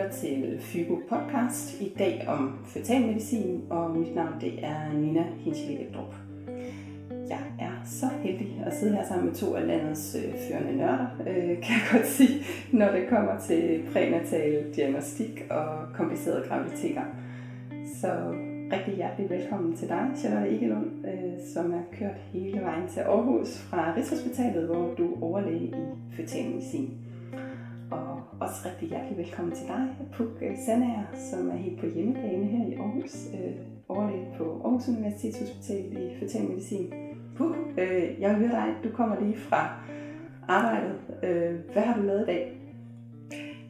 lytter til Fygo Podcast, i dag om fetalmedicin, og mit navn det er Nina Hinchel Jeg er så heldig at sidde her sammen med to af landets øh, førende nørder, øh, kan jeg godt sige, når det kommer til prænatal diagnostik og komplicerede graviditeter. Så rigtig hjertelig velkommen til dig, Charlotte Igelund, øh, som er kørt hele vejen til Aarhus fra Rigshospitalet, hvor du er overlæge i fetalmedicin. medicin også rigtig hjertelig velkommen til dig, Puk øh, Sandager, som er helt på hjemmebane her i Aarhus, øh, overlæge på Aarhus Universitetshospital i fetalmedicin. Puk, øh, jeg hører dig, du kommer lige fra arbejdet. Øh, hvad har du lavet i dag?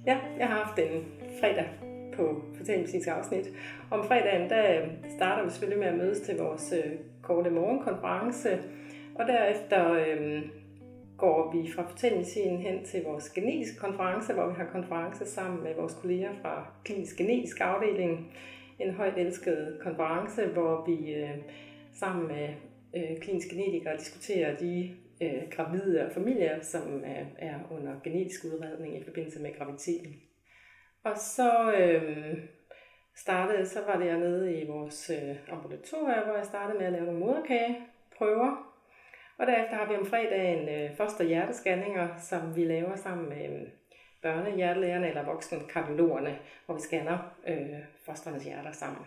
Ja, jeg har haft en fredag på fetalmedicinsk afsnit. Om fredagen, der øh, starter vi selvfølgelig med at mødes til vores øh, korte morgenkonference, og derefter øh, går vi fra fortællingscenen hen til vores genetiske konference, hvor vi har konference sammen med vores kolleger fra klinisk genetisk afdeling. En højt elsket konference, hvor vi øh, sammen med øh, kliniske genetikere diskuterer de øh, gravide og familier, som er, er under genetisk udredning i forbindelse med graviditeten. Og så øh, startede, så var det jeg nede i vores øh, ambulatorium, hvor jeg startede med at lave nogle moderkageprøver, og derefter har vi om fredagen øh, foster hjertescanninger, som vi laver sammen med øh, børnehjertelægerne eller voksne kardiologerne, hvor vi scanner øh, fosternes hjerter sammen.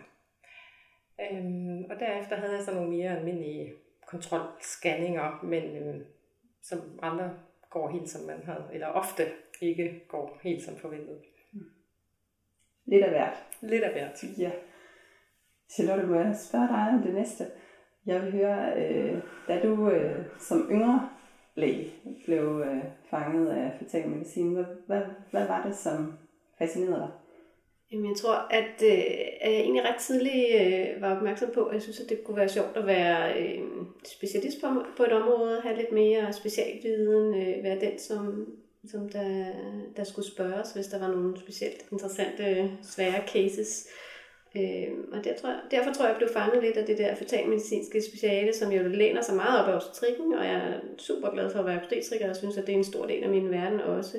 Øhm, og derefter havde jeg så nogle mere almindelige kontrolscanninger, men øh, som andre går helt som man havde, eller ofte ikke går helt som forventet. Lidt af hvert. Lidt af hvert. Ja. Charlotte, må jeg spørge dig om det næste? Jeg vil høre, øh, da du øh, som yngre læge blev øh, fanget af fatal medicin, hvad, hvad, hvad var det, som fascinerede dig? Jamen, jeg tror, at, øh, at jeg egentlig ret tidligt øh, var opmærksom på, at jeg synes, at det kunne være sjovt at være øh, specialist på, på et område, have lidt mere specialviden, øh, være den, som, som der, der skulle spørges, hvis der var nogle specielt interessante, svære cases. Øh, Øh, og der tror jeg, derfor tror jeg, jeg blev fanget lidt af det der fetalmedicinske speciale, som jo læner sig meget op af obstetrikken, og jeg er super glad for at være obstetriker, og synes, at det er en stor del af min verden også.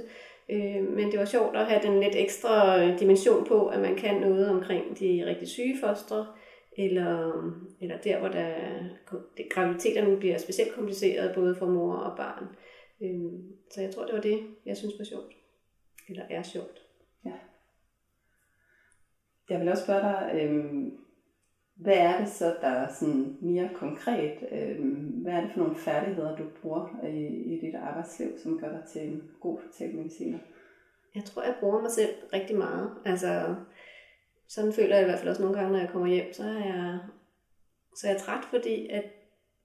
Øh, men det var sjovt at have den lidt ekstra øh, dimension på, at man kan noget omkring de rigtig syge fostre, eller, eller der, hvor der, graviditeterne bliver specielt kompliceret, både for mor og barn. Øh, så jeg tror, det var det, jeg synes var sjovt. Eller er sjovt. Jeg vil også spørge dig, øh, hvad er det så, der er sådan mere konkret? Øh, hvad er det for nogle færdigheder, du bruger i, i dit arbejdsliv, som gør dig til en god fortællemediciner? Jeg tror, jeg bruger mig selv rigtig meget. Altså, sådan føler jeg i hvert fald også nogle gange, når jeg kommer hjem, så er jeg, så er jeg træt, fordi at,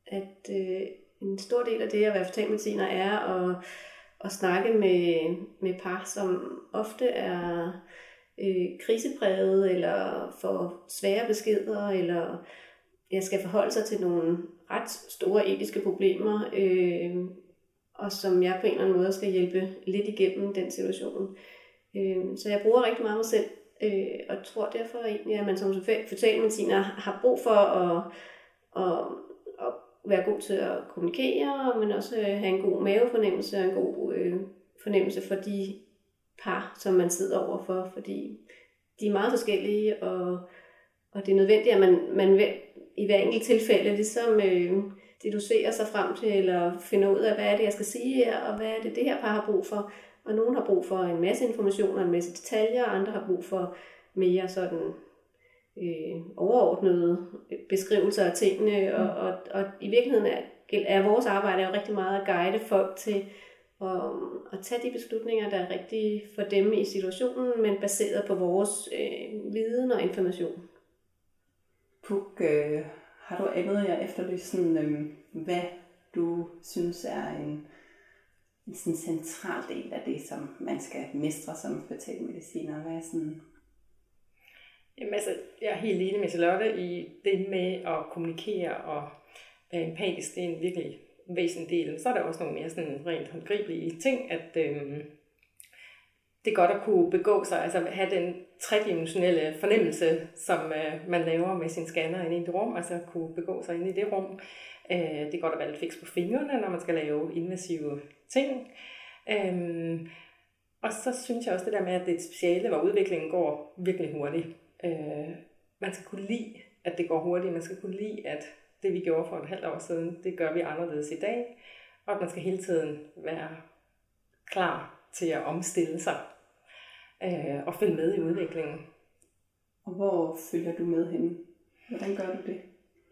at øh, en stor del af det at være fortællemediciner er at, at snakke med, med par, som ofte er øh, krisepræget, eller for svære beskeder, eller jeg skal forholde sig til nogle ret store etiske problemer, øh, og som jeg på en eller anden måde skal hjælpe lidt igennem den situation. Øh, så jeg bruger rigtig meget mig selv, øh, og tror derfor egentlig, at man som fetalmediciner har brug for at, at, at være god til at kommunikere, men også øh, have en god mavefornemmelse og en god øh, fornemmelse for de par, som man sidder overfor, fordi de er meget forskellige, og, og det er nødvendigt, at man, man i hver enkelt tilfælde ligesom øh, deducerer sig frem til, eller finder ud af, hvad er det, jeg skal sige her, og hvad er det, det her par har brug for. Og nogen har brug for en masse information og en masse detaljer, og andre har brug for mere sådan øh, overordnede beskrivelser af tingene, og, og, og i virkeligheden er, er vores arbejde jo rigtig meget at guide folk til og, og tage de beslutninger, der er rigtige for dem i situationen, men baseret på vores øh, viden og information. Puk, øh, har du andet, jeg efterlyser, sådan, øh, hvad du synes er en, en sådan central del af det, som man skal mestre som fetalmediciner? Hvad er sådan Jamen altså, jeg er helt enig med Charlotte i det med at kommunikere og være empatisk. Det er en virkelig væsentlig del. Så er der også nogle mere sådan rent håndgribelige ting, at øh, det er godt at kunne begå sig, altså have den tredimensionelle fornemmelse, som øh, man laver med sin scanner inde i det rum, altså kunne begå sig inde i det rum. Øh, det er godt at være lidt fix på fingrene, når man skal lave invasive ting. Øh, Og så synes jeg også det der med, at det er et speciale, hvor udviklingen går virkelig hurtigt. Øh, man skal kunne lide, at det går hurtigt. Man skal kunne lide, at det vi gjorde for et halvt år siden, det gør vi anderledes i dag. Og at man skal hele tiden være klar til at omstille sig øh, og følge med i udviklingen. Og hvor følger du med henne? Hvordan gør du det?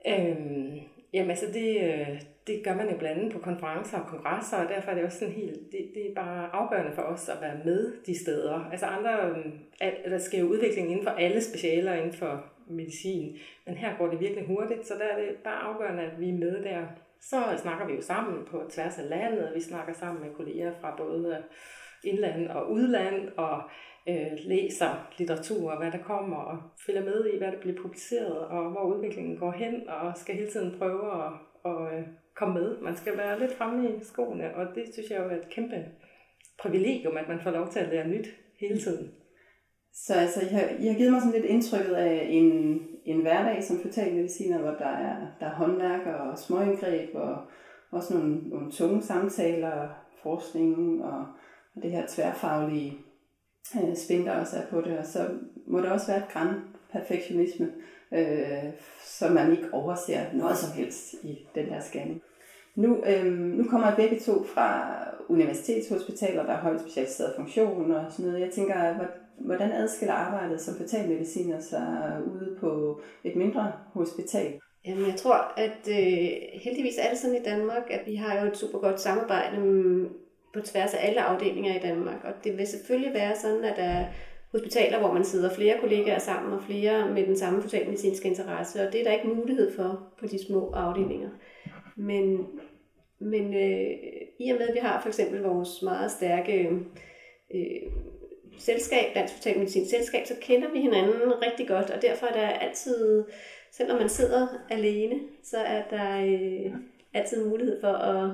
Øhm, jamen altså det, øh, det gør man jo blandt andet på konferencer og kongresser, og derfor er det også sådan helt, det, det er bare afgørende for os at være med de steder. Altså andre, øhm, der sker jo udvikling inden for alle specialer inden for medicin, men her går det virkelig hurtigt, så der er det bare afgørende, at vi er med der. Så snakker vi jo sammen på tværs af landet, vi snakker sammen med kolleger fra både indland og udland, og øh, læser litteratur, hvad der kommer, og følger med i, hvad der bliver publiceret, og hvor udviklingen går hen, og skal hele tiden prøve at, at, øh, komme med. Man skal være lidt fremme i skoene, og det synes jeg jo er et kæmpe privilegium, at man får lov til at lære nyt hele tiden. Så altså, I har, I har givet mig sådan lidt indtrykket af en, en hverdag som fetalmediciner, hvor der er, der er håndværk og småindgreb, og også nogle, nogle tunge samtaler, forskning og, og det her tværfaglige øh, spin, der også er på det. Og så må der også være et græn perfektionisme, øh, så man ikke overser noget som helst i den der scanning. Nu, øh, nu kommer jeg begge to fra universitetshospitaler, der er højt specialiseret funktion og sådan noget. Jeg tænker, hvordan adskiller arbejdet som fetalmediciner sig ude på et mindre hospital? Jamen, jeg tror, at øh, heldigvis er det sådan i Danmark, at vi har jo et super godt samarbejde på tværs af alle afdelinger i Danmark. Og det vil selvfølgelig være sådan, at der er hospitaler, hvor man sidder flere kollegaer sammen og flere med den samme fetalmedicinske interesse, og det er der ikke mulighed for på de små afdelinger. Men, men øh, i og med, at vi har for eksempel vores meget stærke øh, selskab, Dansk Fetalmedicinsk Selskab, så kender vi hinanden rigtig godt, og derfor er der altid, selvom man sidder alene, så er der øh, altid mulighed for at,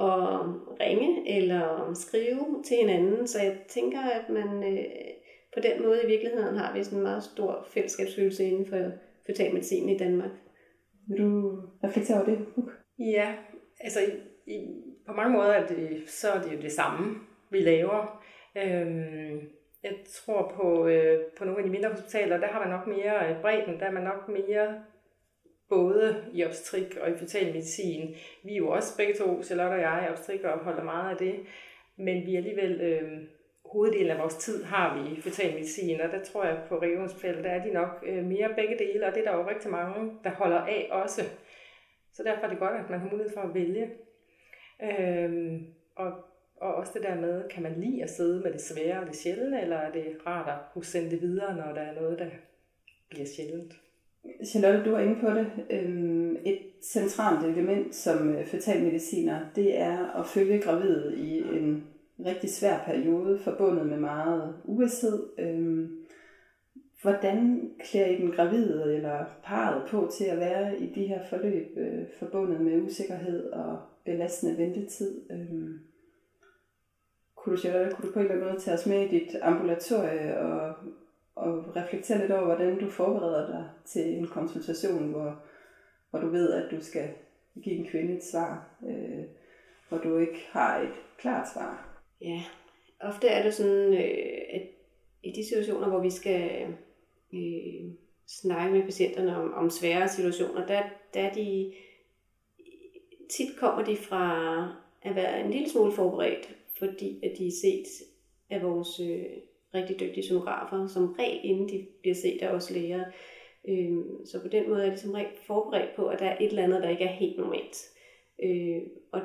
at ringe eller skrive til hinanden. Så jeg tænker, at man øh, på den måde i virkeligheden har vi sådan en meget stor fællesskabsfølelse inden for fetalmedicin i Danmark. Vil du reflektere over det? Ja, altså i, i, på mange måder er det, så er det jo det samme, vi laver. Øhm, jeg tror på, øh, på nogle af de mindre hospitaler, der har man nok mere øh, bredden, der er man nok mere både i obstrik og i fetal medicin. Vi er jo også begge to, Charlotte og jeg, obstrik og holder meget af det, men vi er alligevel, øh, hoveddelen af vores tid har vi i fetal medicin, og der tror jeg på regionshospitalet, der er de nok øh, mere begge dele, og det er der jo rigtig mange, der holder af også. Så derfor er det godt, at man har mulighed for at vælge. Øh, og og også det der med, kan man lide at sidde med det svære og det sjældne, eller er det rart at kunne sende det videre, når der er noget, der bliver sjældent? Charlotte, du var inde på det. Øhm, et centralt element som øh, fatalmediciner, det er at følge gravide i en rigtig svær periode, forbundet med meget uvidshed. Øhm, hvordan klæder I den gravide eller parret på til at være i de her forløb, øh, forbundet med usikkerhed og belastende ventetid? Øhm, kunne du, Charlotte, kunne du på en eller anden måde tage os med i dit ambulatorie og, og reflektere lidt over, hvordan du forbereder dig til en konsultation, hvor, hvor du ved, at du skal give en kvinde et svar, øh, hvor du ikke har et klart svar? Ja, ofte er det sådan, øh, at i de situationer, hvor vi skal øh, snakke med patienterne om, om svære situationer, der, der er de, tit kommer de fra at være en lille smule forberedt fordi at de er set af vores øh, rigtig dygtige sonografer, som regel inden de bliver set af os læger. Øh, så på den måde er de som rigtig forberedt på, at der er et eller andet, der ikke er helt normalt. Øh, og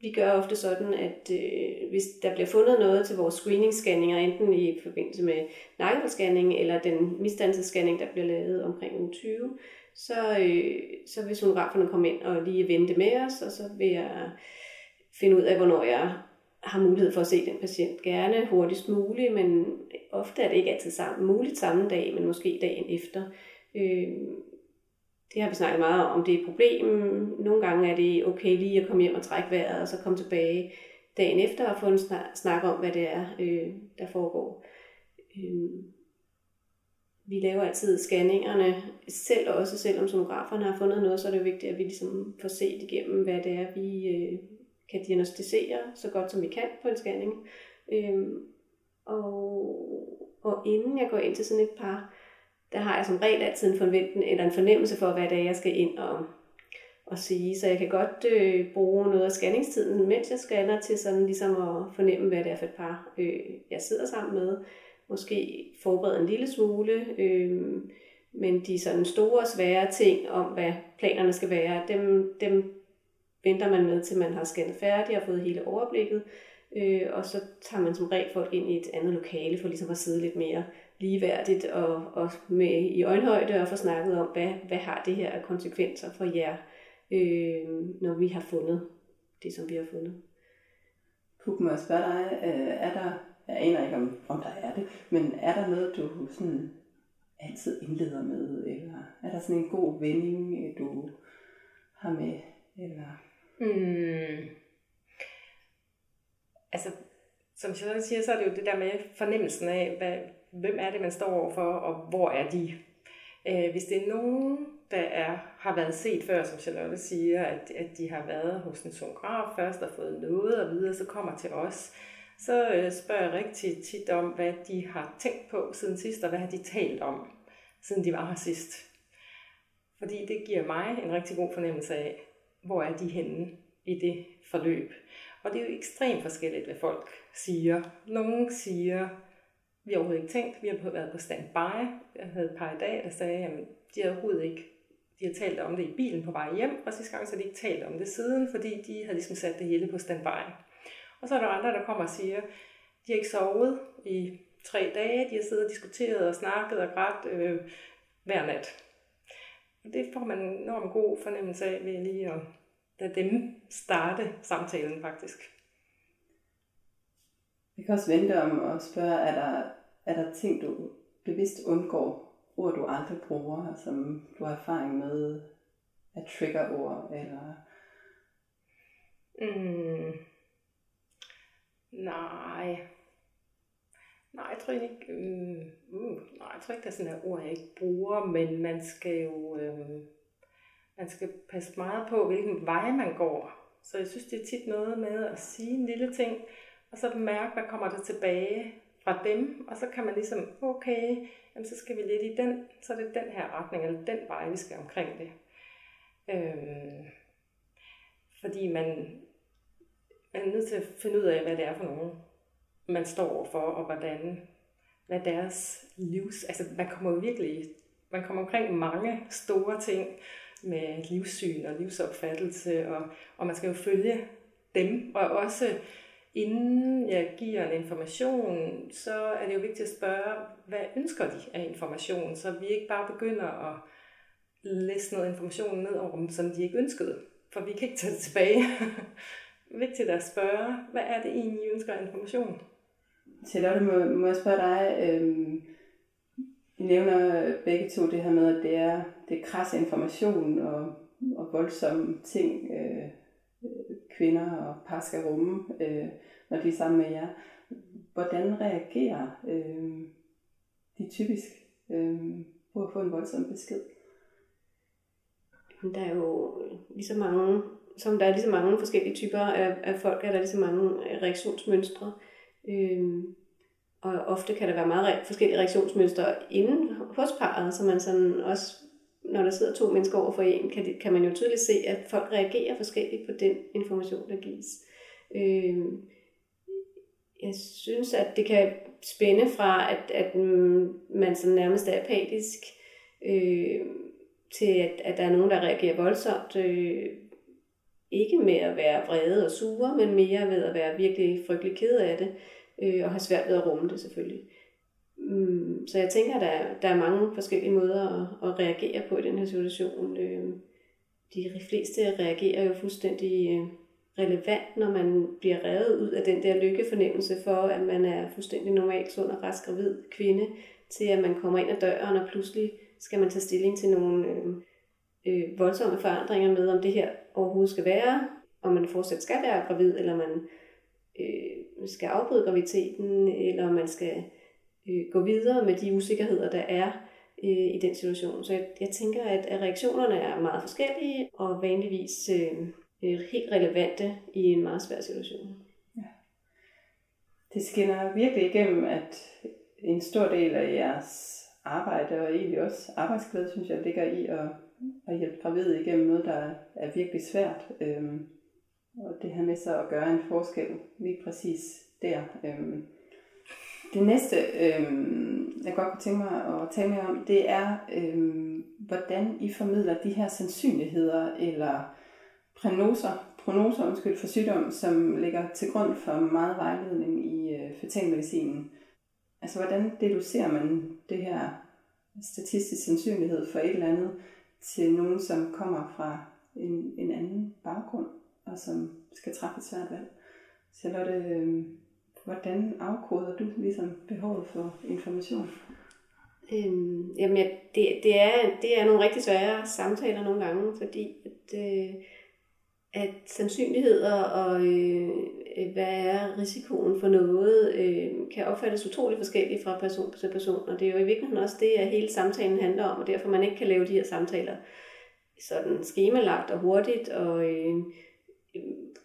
vi gør ofte sådan, at øh, hvis der bliver fundet noget til vores screening-scanninger, enten i forbindelse med nakkepåscanning eller den misdannelsesscanning, der bliver lavet omkring uge 20, så, øh, så vil sonograferne komme ind og lige vente med os, og så vil jeg finde ud af, hvornår jeg har mulighed for at se den patient. Gerne hurtigst muligt, men ofte er det ikke altid sammen, muligt samme dag, men måske dagen efter. Øh, det har vi snakket meget om, det er et problem. Nogle gange er det okay lige at komme hjem og trække vejret, og så komme tilbage dagen efter og få en snak om, hvad det er, øh, der foregår. Øh, vi laver altid scanningerne selv også, selvom sonograferne har fundet noget, så er det jo vigtigt, at vi ligesom får set igennem, hvad det er, vi, øh, kan diagnostisere så godt som vi kan på en scanning. Øhm, og, og inden jeg går ind til sådan et par, der har jeg som regel altid en forventning eller en fornemmelse for, hvad det er, jeg skal ind og, og sige. Så jeg kan godt øh, bruge noget af scanningstiden, mens jeg scanner, til sådan ligesom at fornemme, hvad det er for et par, øh, jeg sidder sammen med. Måske forberede en lille smule, øh, men de sådan store, svære ting om, hvad planerne skal være, dem, dem venter man med, til man har scannet færdigt og fået hele overblikket. Øh, og så tager man som regel folk ind i et andet lokale for ligesom at sidde lidt mere ligeværdigt og, og med i øjenhøjde og få snakket om, hvad, hvad har det her af konsekvenser for jer, øh, når vi har fundet det, som vi har fundet. Puk, må jeg spørge dig, øh, er der, jeg aner ikke om, om der er det, men er der noget, du sådan altid indleder med, eller er der sådan en god vending, øh, du har med, eller? Mm. Altså, som Charlotte siger, så er det jo det der med fornemmelsen af, hvad, hvem er det, man står overfor, og hvor er de. Øh, hvis det er nogen, der er, har været set før, som Charlotte siger, at, at de har været hos en sonograf først og fået noget og videre, så kommer til os, så øh, spørger jeg rigtig tit om, hvad de har tænkt på siden sidst, og hvad har de talt om, siden de var her sidst. Fordi det giver mig en rigtig god fornemmelse af, hvor er de henne i det forløb. Og det er jo ekstremt forskelligt, hvad folk siger. Nogle siger, vi har overhovedet ikke tænkt, vi har været på standby. Jeg havde et par i dag, der sagde, at de har overhovedet ikke de har talt om det i bilen på vej hjem, og sidste gang så har de ikke talt om det siden, fordi de har ligesom sat det hele på standby. Og så er der andre, der kommer og siger, de har ikke sovet i tre dage, de har siddet og diskuteret og snakket og grædt øh, hver nat. Det får man en enormt god fornemmelse af ved lige at lade dem starte samtalen faktisk. Vi kan også vente om og spørge, er der, er der ting, du bevidst undgår, ord du aldrig bruger, som du har erfaring med at trigger ord, eller... Mm. Nej. Nej, jeg tror ikke, øh, uh, nej, jeg tror ikke, der er sådan et ord, jeg ikke bruger, men man skal jo, øh, man skal passe meget på, hvilken vej man går. Så jeg synes, det er tit noget med at sige en lille ting, og så mærke, hvad kommer der tilbage fra dem, og så kan man ligesom, okay, jamen så skal vi lidt i den, så er det den her retning, eller den vej, vi skal omkring det. Øh, fordi man, man er nødt til at finde ud af, hvad det er for nogen, man står for, og hvordan, hvad deres livs, altså man kommer jo virkelig, man kommer omkring mange store ting, med livssyn og livsopfattelse, og, og man skal jo følge dem, og også inden jeg giver en information, så er det jo vigtigt at spørge, hvad ønsker de af information, så vi ikke bare begynder at læse noget information ned over dem, som de ikke ønskede, for vi kan ikke tage det tilbage. vigtigt at spørge, hvad er det egentlig, I ønsker af information? Charlotte, må, må jeg spørge dig, øhm, I nævner begge to det her med, at det er, det er kras information og, og voldsomme ting, øh, kvinder og par skal rumme, øh, når de er sammen med jer. Hvordan reagerer øh, de typisk øh, på at få en voldsom besked? Der er jo lige så mange, som der er lige så mange forskellige typer af, af folk, er der lige så mange reaktionsmønstre. Øh, Øhm, og ofte kan der være meget forskellige reaktionsmønstre inden hos parret, så man sådan også når der sidder to mennesker over for en, kan, det, kan man jo tydeligt se, at folk reagerer forskelligt på den information, der gives. Øh, jeg synes, at det kan spænde fra, at, at man sådan nærmest er apatisk, øh, til at, at der er nogen, der reagerer voldsomt. Øh, ikke med at være vrede og sure, men mere ved at være virkelig frygtelig ked af det, øh, og have svært ved at rumme det selvfølgelig. Mm, så jeg tænker, at der, der er mange forskellige måder at, at reagere på i den her situation. Øh, de fleste reagerer jo fuldstændig øh, relevant, når man bliver revet ud af den der lykkefornemmelse for, at man er fuldstændig normalt sund og rask gravid kvinde, til at man kommer ind ad døren, og pludselig skal man tage stilling til nogle øh, øh, voldsomme forandringer med, om det her overhovedet skal være, om man fortsat skal være gravid, eller man øh, skal afbryde graviditeten, eller om man skal øh, gå videre med de usikkerheder, der er øh, i den situation. Så jeg, jeg tænker, at, at reaktionerne er meget forskellige, og vanligvis øh, øh, helt relevante i en meget svær situation. Ja. Det skinner virkelig igennem, at en stor del af jeres arbejde og egentlig også arbejdsglæde, synes jeg, ligger i at, at hjælpe gravide igennem noget, der er virkelig svært. Øhm, og det her med så at gøre en forskel lige præcis der. Øhm, det næste, øhm, jeg godt kunne tænke mig at tale mere om, det er, øhm, hvordan I formidler de her sandsynligheder eller prognoser, prognoser undskyld, for sygdom, som ligger til grund for meget vejledning i øh, fetalmedicinen. Altså, hvordan deducerer man det her statistisk sandsynlighed for et eller andet til nogen, som kommer fra en, en anden baggrund, og som skal træffe et svært valg? Charlotte, øh, hvordan afkoder du ligesom behovet for information? Øhm, jamen, ja, det, det, er, det er nogle rigtig svære samtaler nogle gange, fordi at, øh, at sandsynligheder og øh, Øh, hvad er risikoen for noget, øh, kan opfattes utrolig forskelligt fra person til person. Og det er jo i virkeligheden også det, at hele samtalen handler om, og derfor man ikke kan lave de her samtaler sådan skemalagt og hurtigt og øh,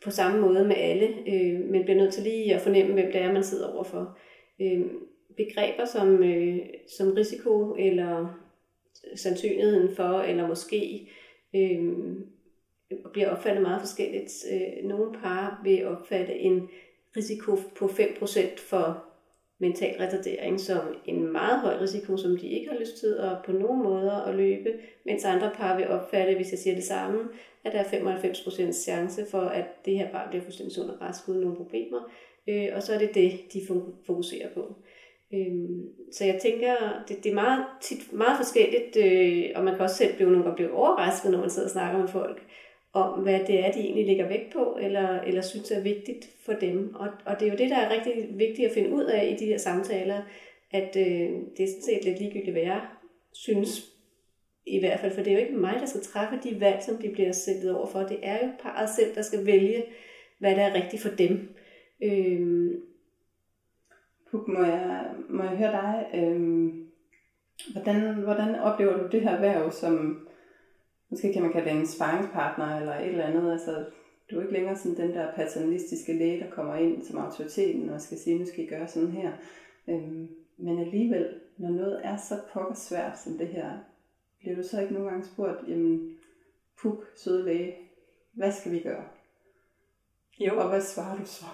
på samme måde med alle, øh, men bliver nødt til lige at fornemme, hvem det er, man sidder overfor. Øh, begreber som, øh, som risiko eller sandsynligheden for, eller måske, øh, bliver opfattet meget forskelligt. Øh, nogle par vil opfatte en risiko på 5% for mental retardering som en meget høj risiko, som de ikke har lyst til at på nogen måder at løbe, mens andre par vil opfatte, hvis jeg siger det samme, at der er 95% chance for, at det her barn bliver fuldstændig sund og rask uden nogle problemer, øh, og så er det det, de fokuserer på. Øhm, så jeg tænker, det, det er meget, tit meget forskelligt, øh, og man kan også selv blive nogle gange blive overrasket, når man sidder og snakker med folk, om hvad det er, de egentlig lægger vægt på, eller, eller synes er vigtigt for dem. Og, og det er jo det, der er rigtig vigtigt at finde ud af i de her samtaler, at øh, det er sådan set lidt ligegyldigt, hvad jeg synes i hvert fald, for det er jo ikke mig, der skal træffe de valg, som de bliver sættet over for. Det er jo parret selv, der skal vælge, hvad der er rigtigt for dem. Øh, Puk, må jeg, må jeg høre dig, øh, hvordan, hvordan oplever du det her værv som, måske kan man kalde det en sparringspartner eller et eller andet, altså du er ikke længere sådan den der paternalistiske læge, der kommer ind som autoriteten og skal sige, nu skal I gøre sådan her. Øh, men alligevel, når noget er så pokker svært som det her, bliver du så ikke nogle gange spurgt, jamen, puk, søde læge, hvad skal vi gøre? Jo. Og hvad svarer du så?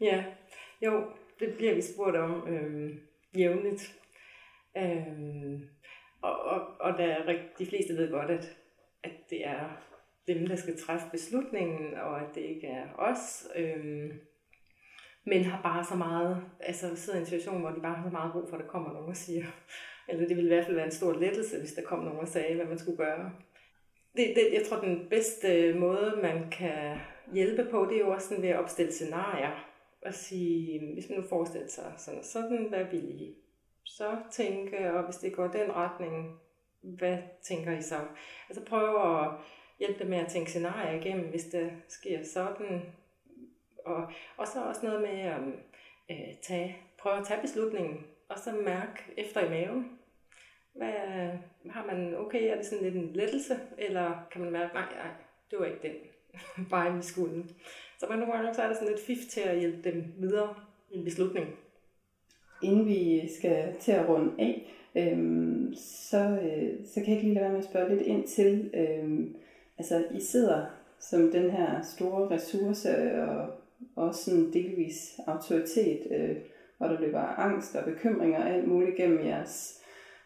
Ja, jo, det bliver vi spurgt om øh, jævnligt. Øh, og, og, og der, de fleste ved godt, at, at det er dem, der skal træffe beslutningen, og at det ikke er os. Øhm, men har bare så meget, altså sidder i en situation, hvor de bare har så meget brug for, at der kommer nogen og siger, eller det ville i hvert fald være en stor lettelse, hvis der kom nogen og sagde, hvad man skulle gøre. Det, det, jeg tror, den bedste måde, man kan hjælpe på, det er jo også sådan ved at opstille scenarier og sige, hvis man nu forestiller sig sådan sådan, hvad vil I så tænke, og hvis det går den retning, hvad tænker I så? Altså prøve at hjælpe dem med at tænke scenarier igennem, hvis det sker sådan. Og, og så også noget med at øh, tage, prøve at tage beslutningen, og så mærke efter i maven. Hvad, har man, okay, er det sådan lidt en lettelse, eller kan man mærke, nej, nej, det var ikke den vej, vi skulle. Så man nogle gange så er der sådan lidt fif til at hjælpe dem videre i en beslutning. Inden vi skal til at runde af, øhm, så, øh, så kan jeg ikke lige lade være med at spørge lidt ind til, øhm, altså I sidder som den her store ressource og også sådan delvis autoritet, øh, og der løber angst og bekymringer og alt muligt gennem jeres,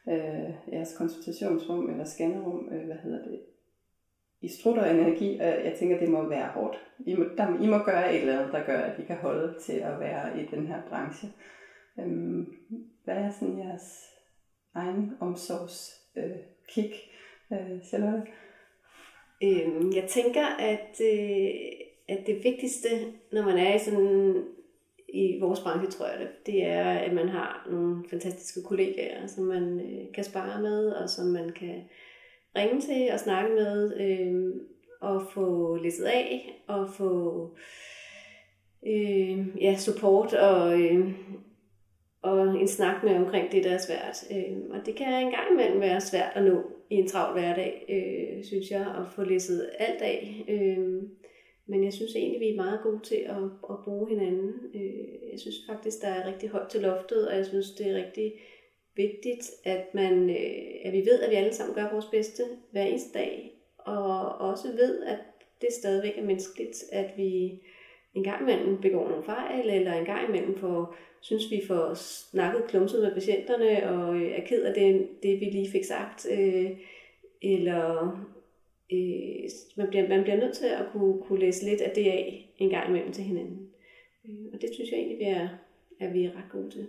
øh, jeres konsultationsrum eller scannerum, øh, hvad hedder det, i strutter energi, og jeg tænker, det må være hårdt. I må, der, I må gøre et eller andet, der gør, at I kan holde til at være i den her branche. Øhm, hvad er sådan jeres egen omsorgskick, øh, øh, Charlotte? Øhm, jeg tænker, at, øh, at det vigtigste, når man er i sådan i vores branche, tror jeg det, det er, at man har nogle fantastiske kollegaer, som man øh, kan spare med, og som man kan ringe til og snakke med, øh, og få læsset af, og få øh, ja, support og, øh, og en snak med omkring det, der er svært. Øh, og det kan en gang imellem være svært at nå i en travl hverdag. Øh, synes jeg, at få læsset alt af. Øh, men jeg synes egentlig, vi er meget gode til at, at bruge hinanden. Øh, jeg synes faktisk, der er rigtig højt til loftet, og jeg synes, det er rigtig vigtigt, at, man, øh, at vi ved, at vi alle sammen gør vores bedste hver eneste dag, og også ved, at det stadigvæk er menneskeligt, at vi en gang imellem begår nogle fejl, eller en gang imellem får, synes vi får snakket klumset med patienterne, og øh, er ked af det, det vi lige fik sagt, øh, eller øh, man, bliver, man bliver nødt til at kunne, kunne læse lidt af det af en gang imellem til hinanden. Øh, og det synes jeg egentlig, vi er, at vi er ret gode til.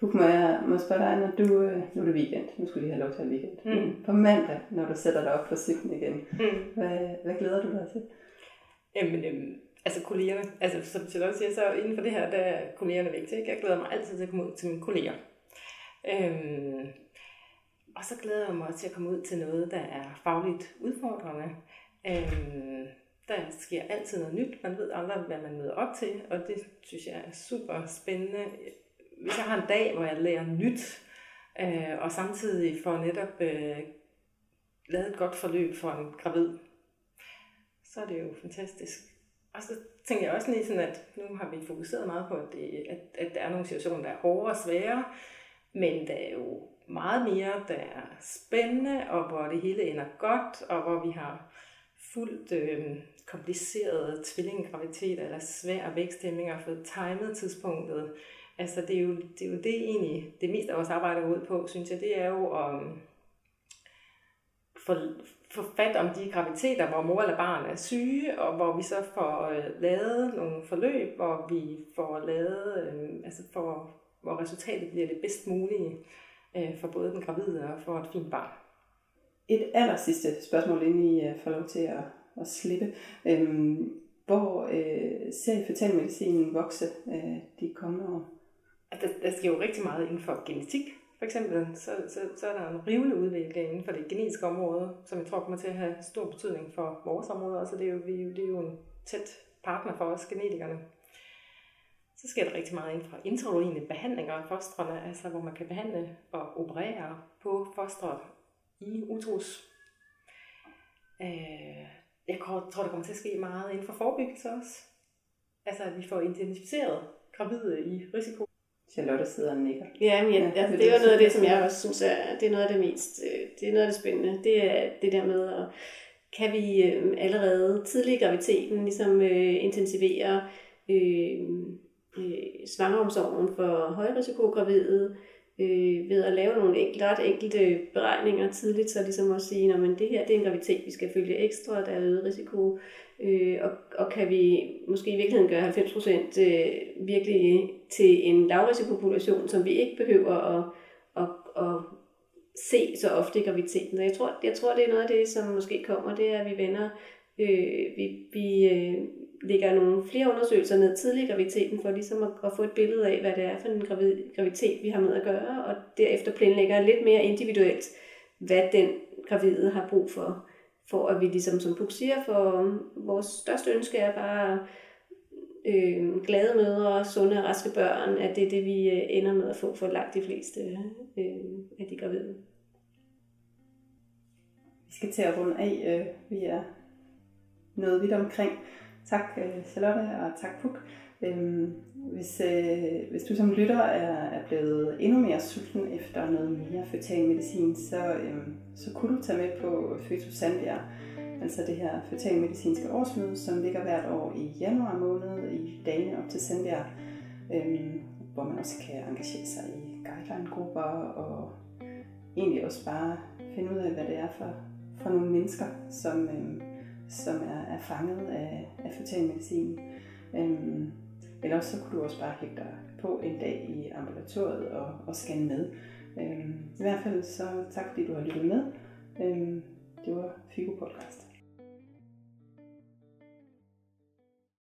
Puk, må jeg må spørge dig, når du, øh, nu er det weekend, nu skulle vi have lov til at weekend. Mm. På mandag, når du sætter dig op på cyklen igen, mm. hvad, hvad glæder du dig til? Jamen, øhm, altså kollegerne, altså som Charlotte siger, så inden for det her, der er kollegerne vigtige. Ikke? Jeg glæder mig altid til at komme ud til mine kolleger. Øhm, og så glæder jeg mig til at komme ud til noget, der er fagligt udfordrende. Øhm, der sker altid noget nyt. Man ved aldrig, hvad man møder op til, og det synes jeg er super spændende. Hvis jeg har en dag, hvor jeg lærer nyt, øh, og samtidig får netop øh, lavet et godt forløb for en gravid, så er det jo fantastisk. Og så tænker jeg også lige sådan, at nu har vi fokuseret meget på, at, det, at, at der er nogle situationer, der er hårde og svære, men der er jo meget mere, der er spændende, og hvor det hele ender godt, og hvor vi har fuldt øh, komplicerede tvillinggraviditeter eller svære væksthæmninger for timet tidspunktet. Altså det er, jo, det er jo det egentlig, det meste af vores arbejde er ud på, synes jeg, det er jo at for, få fat om de graviditeter, hvor mor eller barn er syge, og hvor vi så får øh, lavet nogle forløb, hvor vi får lavet, øh, altså for, hvor resultatet bliver det bedst mulige øh, for både den gravide og for et fint barn. Et aller sidste spørgsmål, inden I uh, får lov til at, at slippe. Øhm, hvor øh, ser fetalmedicinen vokse øh, de kommende år? Der, der sker jo rigtig meget inden for genetik, for eksempel, så, så, så er der en rivende udvikling inden for det genetiske område, som jeg tror kommer til at have stor betydning for vores område. Altså det er jo, vi, det er jo en tæt partner for os, genetikerne. Så sker der rigtig meget inden for intraluine behandlinger af fostrene, altså hvor man kan behandle og operere på fostre i utrus. Øh, jeg tror, der kommer til at ske meget inden for forebyggelse også. Altså at vi får identificeret gravide i risiko Charlotte sidder og nikker. Ja, men ja, ja, altså, det er noget af det, som jeg også synes er, det er noget af det mest, øh, det er noget af det spændende. Det er det der med, at kan vi øh, allerede tidlig i graviditeten ligesom øh, intensivere øh, øh, svangeromsorgen for højrisikogravide, øh, øh, ved at lave nogle enkelte, ret enkelte beregninger tidligt, så ligesom at sige, at det her det er en graviditet, vi skal følge ekstra, der er øget risiko, øh, og, og kan vi måske i virkeligheden gøre 90% øh, virkelig til en lavrisikopopulation, som vi ikke behøver at, at, at se så ofte i graviditeten. Så jeg tror, jeg tror, det er noget af det, som måske kommer, det er, at vi vender, øh, vi, vi øh, lægger nogle flere undersøgelser ned tidlig i graviditeten, for ligesom at, at få et billede af, hvad det er for en gravid, graviditet, vi har med at gøre, og derefter planlægger lidt mere individuelt, hvad den gravide har brug for, for at vi ligesom, som Puk siger, for vores største ønske er bare øh, glade mødre, sunde og raske børn, at det er det, vi øh, ender med at få for langt de fleste øh, af de gravide. Vi skal til at runde af. Øh, vi er noget vidt omkring. Tak øh, Charlotte og tak Puk. Øhm, hvis, øh, hvis du som lytter er, er blevet endnu mere sulten efter noget mere fetal medicin, så, øhm, så kunne du tage med på Føtus Sandbjerg, altså det her fetalmedicinske årsmøde, som ligger hvert år i januar måned i dagene op til Sandbjerg, øhm, hvor man også kan engagere sig i guideline-grupper og egentlig også bare finde ud af, hvad det er for, for nogle mennesker, som, øhm, som er, er fanget af, af fetalmedicin. Øhm, eller også så kunne du også bare hægte dig på en dag i ambulatoriet og, og scanne med. Øhm, I hvert fald så tak fordi du har lyttet med. Øhm, det var Figo Podcast.